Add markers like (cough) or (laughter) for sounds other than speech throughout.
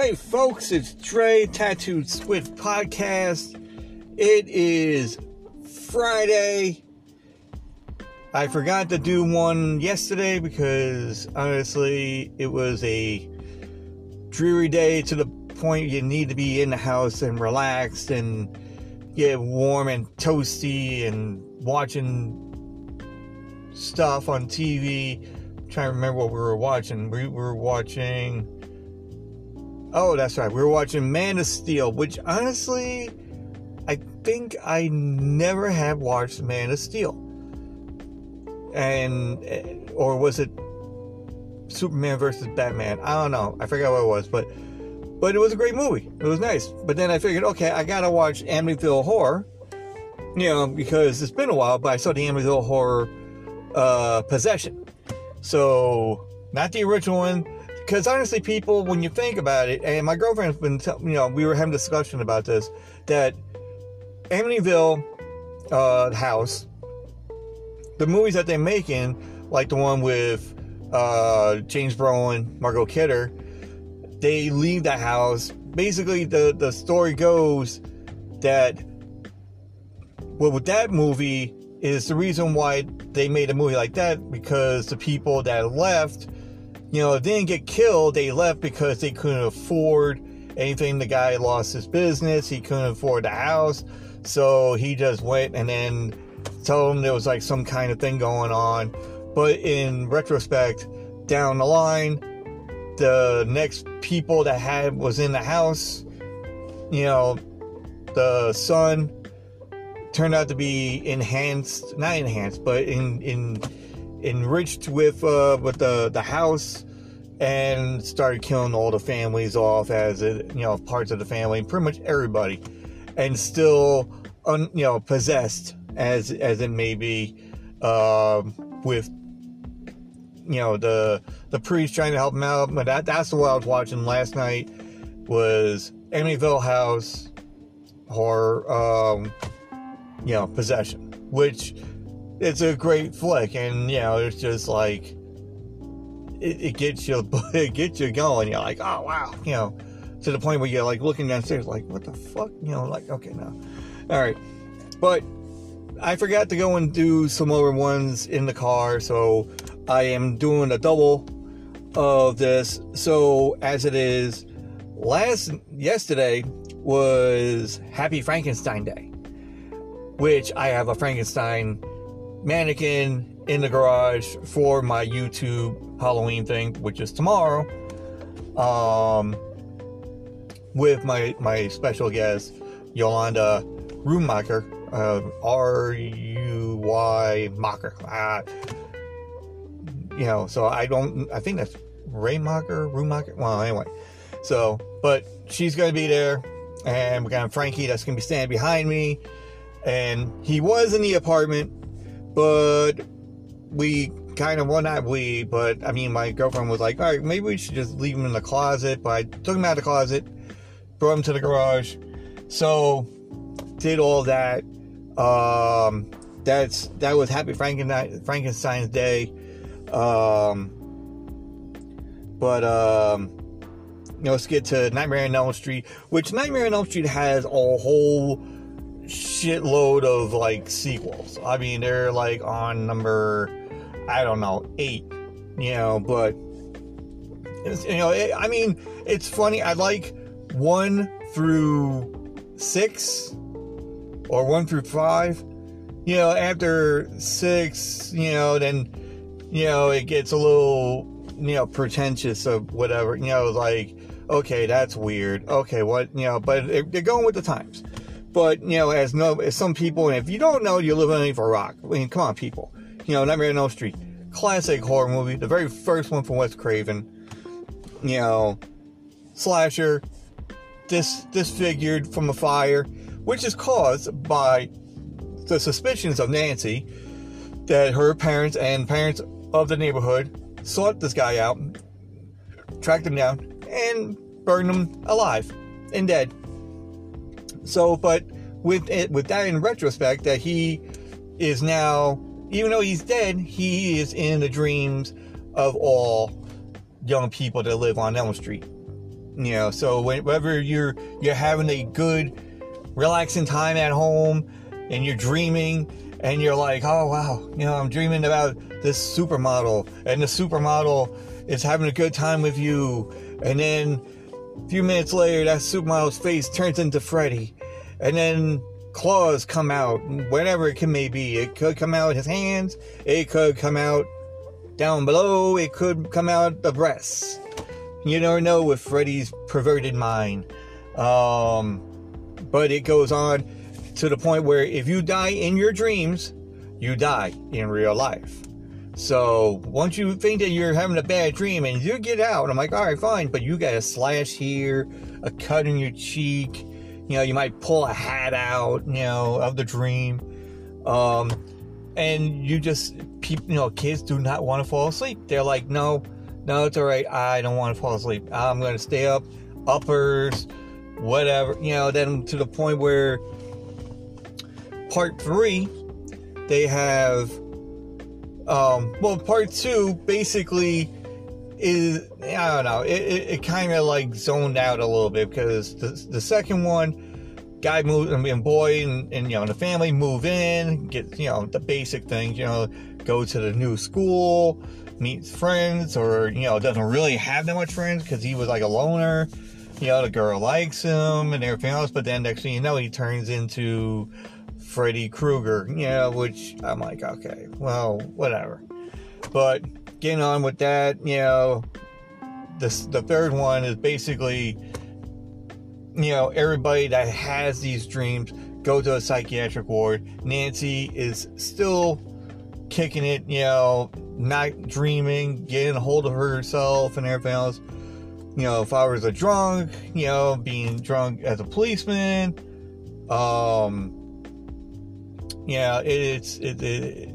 Hey, folks, it's Dre, Tattooed Squid Podcast. It is Friday. I forgot to do one yesterday because honestly, it was a dreary day to the point you need to be in the house and relaxed and get warm and toasty and watching stuff on TV. I'm trying to remember what we were watching. We were watching. Oh, that's right. We were watching Man of Steel, which honestly, I think I never have watched Man of Steel. And, or was it Superman versus Batman? I don't know. I forgot what it was, but, but it was a great movie. It was nice. But then I figured, okay, I gotta watch Amityville Horror, you know, because it's been a while, but I saw the Amityville Horror, uh, Possession. So, not the original one because honestly, people, when you think about it, and my girlfriend's been, t- you know, we were having a discussion about this, that Amityville uh, House, the movies that they're making, like the one with uh, James Brolin, Margot Kidder, they leave the house. Basically, the the story goes that well, with that movie is the reason why they made a movie like that because the people that left you know, didn't get killed. They left because they couldn't afford anything. The guy lost his business. He couldn't afford the house. So he just went and then told him there was like some kind of thing going on. But in retrospect, down the line, the next people that had was in the house, you know, the son turned out to be enhanced, not enhanced, but in in enriched with uh, with the the house and started killing all the families off as it you know parts of the family pretty much everybody and still un, you know possessed as as it may be uh, with you know the the priest trying to help him out. But that that's what I was watching last night was Amityville House horror um, you know possession which it's a great flick, and you know, it's just like it, it gets you, (laughs) it gets you going. You're like, oh wow, you know, to the point where you're like looking downstairs, like, what the fuck, you know, like, okay, now, all right, but I forgot to go and do some other ones in the car, so I am doing a double of this. So as it is, last yesterday was Happy Frankenstein Day, which I have a Frankenstein mannequin in the garage for my YouTube Halloween thing, which is tomorrow. Um, with my my special guest Yolanda Rumacher, uh, R U Y Macher. Uh, you know, so I don't. I think that's Raymacher, Rumacher. Well, anyway. So, but she's gonna be there, and we got Frankie that's gonna be standing behind me, and he was in the apartment but we kind of, well, not we, but I mean, my girlfriend was like, all right, maybe we should just leave him in the closet. But I took him out of the closet, brought him to the garage. So, did all that. Um, that's that was Happy Frankenstein, Frankenstein's Day. Um, but um, you know, let's get to Nightmare on Elm Street, which Nightmare on Elm Street has a whole shitload of like sequels. I mean, they're like on number, I don't know, eight, you know, but you know, it, I mean, it's funny. I like one through six or one through five. You know, after six, you know, then, you know, it gets a little, you know, pretentious of whatever, you know, like, okay, that's weird. Okay, what, you know, but they're going with the times. But you know, as no, as some people, and if you don't know, you live underneath a rock. I mean, come on, people. You know, Nightmare on Elm Street, classic horror movie, the very first one from Wes Craven. You know, slasher, dis, disfigured from a fire, which is caused by the suspicions of Nancy that her parents and parents of the neighborhood sought this guy out, tracked him down, and burned him alive and dead. So, but with it, with that in retrospect, that he is now, even though he's dead, he is in the dreams of all young people that live on Elm Street. You know, so whenever you're you're having a good, relaxing time at home, and you're dreaming, and you're like, oh wow, you know, I'm dreaming about this supermodel, and the supermodel is having a good time with you, and then a few minutes later, that supermodel's face turns into Freddy, and then claws come out, whatever it can may be. It could come out his hands, it could come out down below, it could come out the breasts. You never know with Freddy's perverted mind. Um, but it goes on to the point where if you die in your dreams, you die in real life. So once you think that you're having a bad dream and you get out, I'm like, all right, fine, but you got a slash here, a cut in your cheek. You know, you might pull a hat out, you know, of the dream. Um, and you just, people, you know, kids do not want to fall asleep. They're like, no, no, it's all right. I don't want to fall asleep. I'm going to stay up, uppers, whatever. You know, then to the point where part three, they have, um, well, part two basically is, I don't know, it, it, it kind of like zoned out a little bit because the, the second one, guy moves, I mean, boy and, and, you know, the family move in, get, you know, the basic things, you know, go to the new school, meets friends, or, you know, doesn't really have that much friends because he was like a loner. You know, the girl likes him and everything else, but then next thing you know, he turns into Freddy Krueger, you know, which I'm like, okay, well, whatever. But getting on with that, you know, this the third one is basically, you know, everybody that has these dreams go to a psychiatric ward. Nancy is still kicking it, you know, not dreaming, getting a hold of herself and everything else. You know, if I was a drunk, you know, being drunk as a policeman, um, yeah, it's it, it,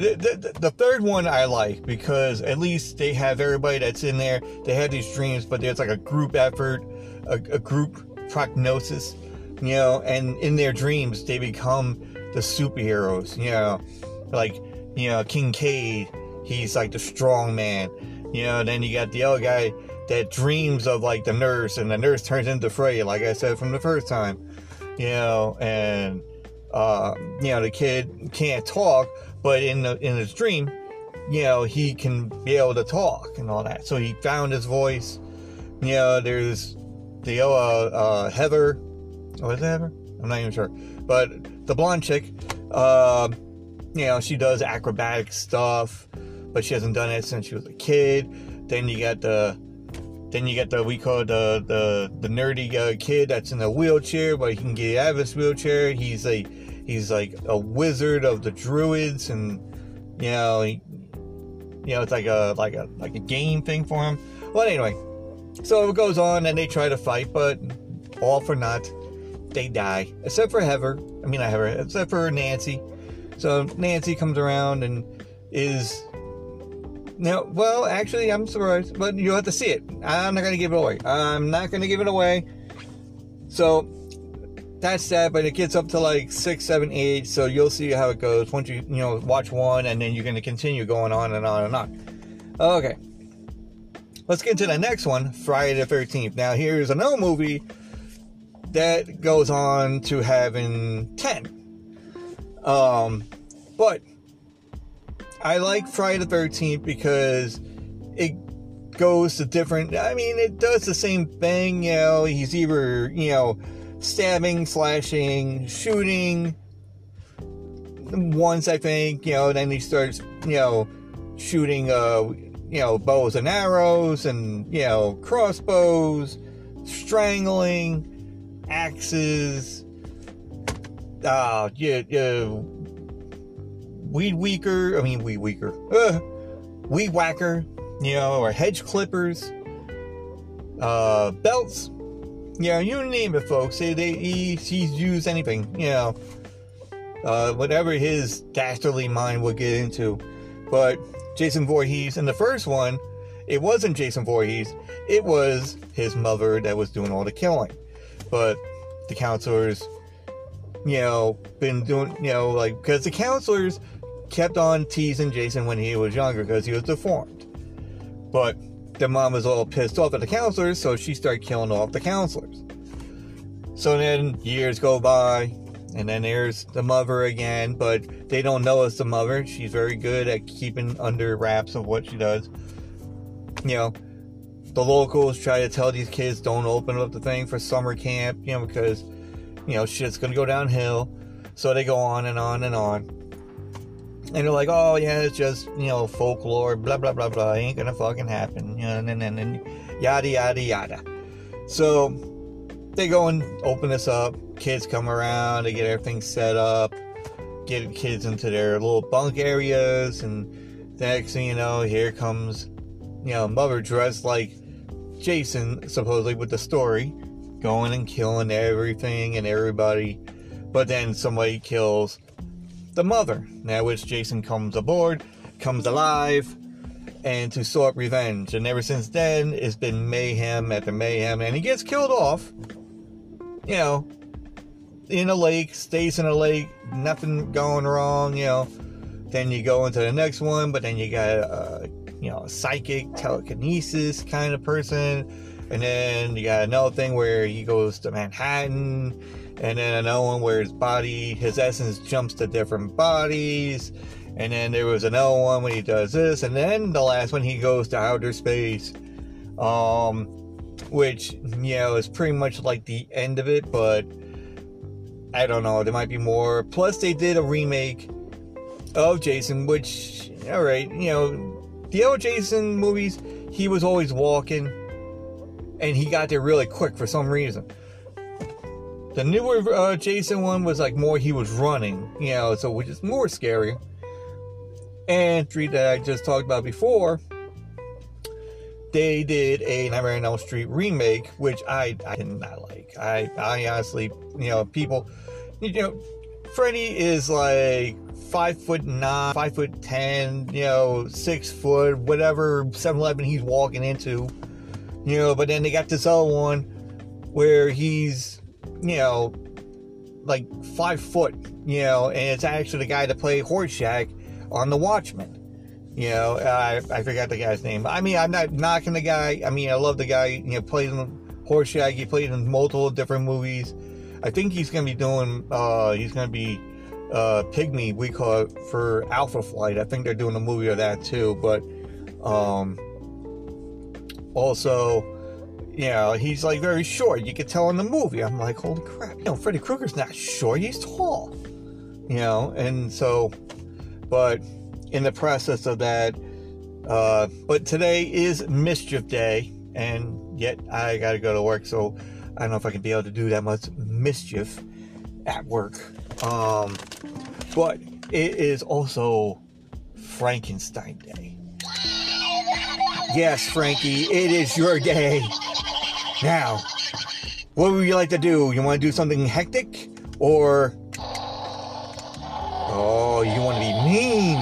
the, the, third one I like because at least they have everybody that's in there. They have these dreams, but there's like a group effort, a, a group prognosis, you know, and in their dreams they become the superheroes, you know, like you know King Kincaid he's like the strong man. You know, then you got the other guy that dreams of like the nurse, and the nurse turns into Freddy, like I said from the first time. You know, and uh, you know the kid can't talk, but in the in his dream, you know he can be able to talk and all that. So he found his voice. You know, there's the uh, uh, Heather. Oh, is it Heather? I'm not even sure. But the blonde chick, uh, you know, she does acrobatic stuff but she hasn't done it since she was a kid. Then you got the then you got the we call the the the nerdy uh, kid that's in a wheelchair, but he can get out of his wheelchair. He's a he's like a wizard of the druids, and you know he, you know it's like a like a like a game thing for him. Well, anyway, so it goes on, and they try to fight, but all for naught. They die, except for Heather. I mean, not Heather, except for Nancy. So Nancy comes around and is no, well, actually, I'm surprised, but you'll have to see it. I'm not to give it away. I'm not to give it away. So that's that, but it gets up to like six, seven, eight. So you'll see how it goes once you, you know, watch one, and then you're going to continue going on and on and on. Okay. Let's get to the next one, Friday the 13th. Now, here's another movie that goes on to having 10. Um, but I like Friday the 13th because it goes to different. I mean, it does the same thing. You know, he's either you know stabbing, slashing, shooting. Once I think you know, then he starts you know shooting uh you know bows and arrows and you know crossbows, strangling, axes. Uh, yeah, yeah. Weed weaker, I mean, weed weaker, uh, weed whacker, you know, or hedge clippers, uh, belts, know, you name it, folks. They, they, he, he's used anything, you know, uh, whatever his dastardly mind would get into. But Jason Voorhees in the first one, it wasn't Jason Voorhees, it was his mother that was doing all the killing. But the counselors, you know, been doing, you know, like, because the counselors kept on teasing Jason when he was younger because he was deformed. But the mom was all pissed off at the counselors, so she started killing off the counselors. So then years go by, and then there's the mother again, but they don't know it's the mother. She's very good at keeping under wraps of what she does. You know, the locals try to tell these kids don't open up the thing for summer camp, you know, because, you know, shit's gonna go downhill. So they go on and on and on. And they're like, oh, yeah, it's just, you know, folklore, blah, blah, blah, blah. Ain't gonna fucking happen. You know, and then, yada, yada, yada. So they go and open this up. Kids come around, they get everything set up, get kids into their little bunk areas, and the next thing you know, here comes, you know, mother dressed like Jason, supposedly with the story, going and killing everything and everybody. But then somebody kills the mother, now which Jason comes aboard, comes alive, and to sort revenge. And ever since then, it's been mayhem after mayhem, and he gets killed off you know, in a lake, stays in a lake, nothing going wrong, you know. Then you go into the next one, but then you got a, you know, a psychic telekinesis kind of person. And then you got another thing where he goes to Manhattan. And then another one where his body, his essence jumps to different bodies. And then there was another one when he does this. And then the last one, he goes to outer space. Um, which you know is pretty much like the end of it, but I don't know. There might be more. Plus, they did a remake of Jason, which all right, you know, the old Jason movies, he was always walking, and he got there really quick for some reason. The newer uh, Jason one was like more he was running, you know, so which is more scary. And three that I just talked about before they did a Nightmare on Elm Street remake, which I I did not like. I I honestly, you know, people, you know, Freddy is like five foot nine, five foot ten, you know, six foot, whatever 7-Eleven he's walking into, you know. But then they got this other one where he's, you know, like five foot, you know, and it's actually the guy to play Horshack on The Watchmen. You know, I, I forgot the guy's name. I mean, I'm not knocking the guy. I mean, I love the guy. You know, played in Horshack. He played in multiple different movies. I think he's going to be doing, uh, he's going to be uh, Pygmy, we call it, for Alpha Flight. I think they're doing a movie of that too. But um, also, you know, he's like very short. You could tell in the movie. I'm like, holy crap. You know, Freddy Krueger's not short. He's tall. You know, and so, but in the process of that. Uh, but today is mischief day, and yet I got to go to work, so I don't know if I can be able to do that much mischief at work. Um, but it is also Frankenstein Day. Yes, Frankie, it is your day. Now, what would you like to do? You want to do something hectic? Or. Oh, you want to be mean?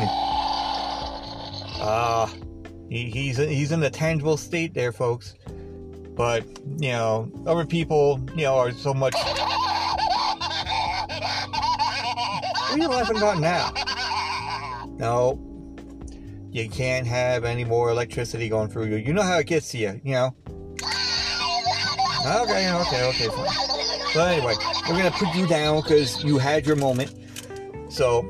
Uh, he, he's he's in a tangible state there, folks. But you know, other people, you know, are so much. What are you laughing about now? No, you can't have any more electricity going through you. You know how it gets to you, you know. Okay, okay, okay, fine. But anyway, we're gonna put you down because you had your moment. So,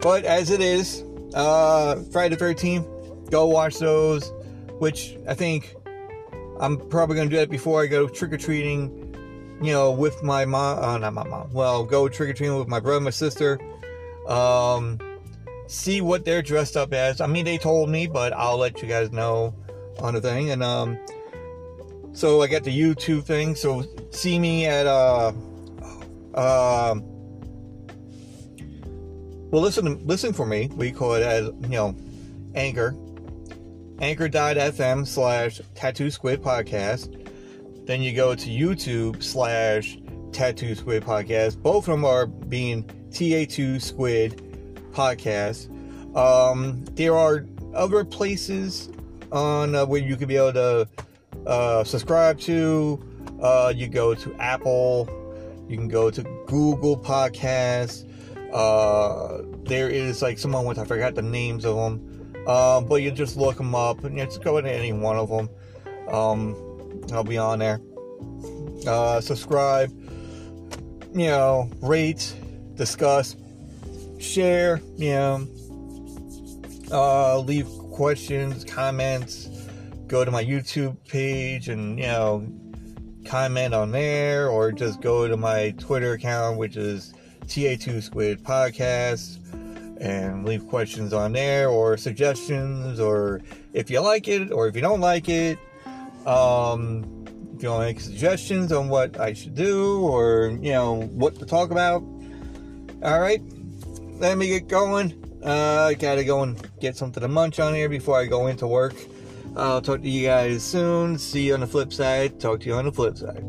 but as it is, uh, Friday the 13th, go watch those, which I think I'm probably to do that before I go trick or treating, you know, with my mom. Uh, not my mom. Well, go trick or treating with my brother, my sister. Um, see what they're dressed up as. I mean, they told me, but I'll let you guys know on the thing. And, um, so I got the YouTube thing. So see me at, uh, uh, well, listen, listen for me. We call it as you know, Anchor, Anchor.fm slash Tattoo Squid Podcast. Then you go to YouTube slash Tattoo Squid Podcast. Both of them are being TA2 Squid Podcast. Um, there are other places on uh, where you could be able to uh, subscribe to. Uh, you go to Apple. You can go to Google Podcasts. Uh, there is like someone with I forgot the names of them. Um, but you just look them up and you just go into any one of them. Um, I'll be on there. Uh, subscribe, you know, rate, discuss, share, you know, uh, leave questions, comments, go to my YouTube page and, you know, comment on there or just go to my Twitter account, which is TA2 Squid Podcast, and leave questions on there or suggestions or if you like it or if you don't like it. Um, if you want to make suggestions on what I should do or, you know, what to talk about. All right, let me get going. Uh, I gotta go and get something to munch on here before I go into work. I'll talk to you guys soon. See you on the flip side. Talk to you on the flip side.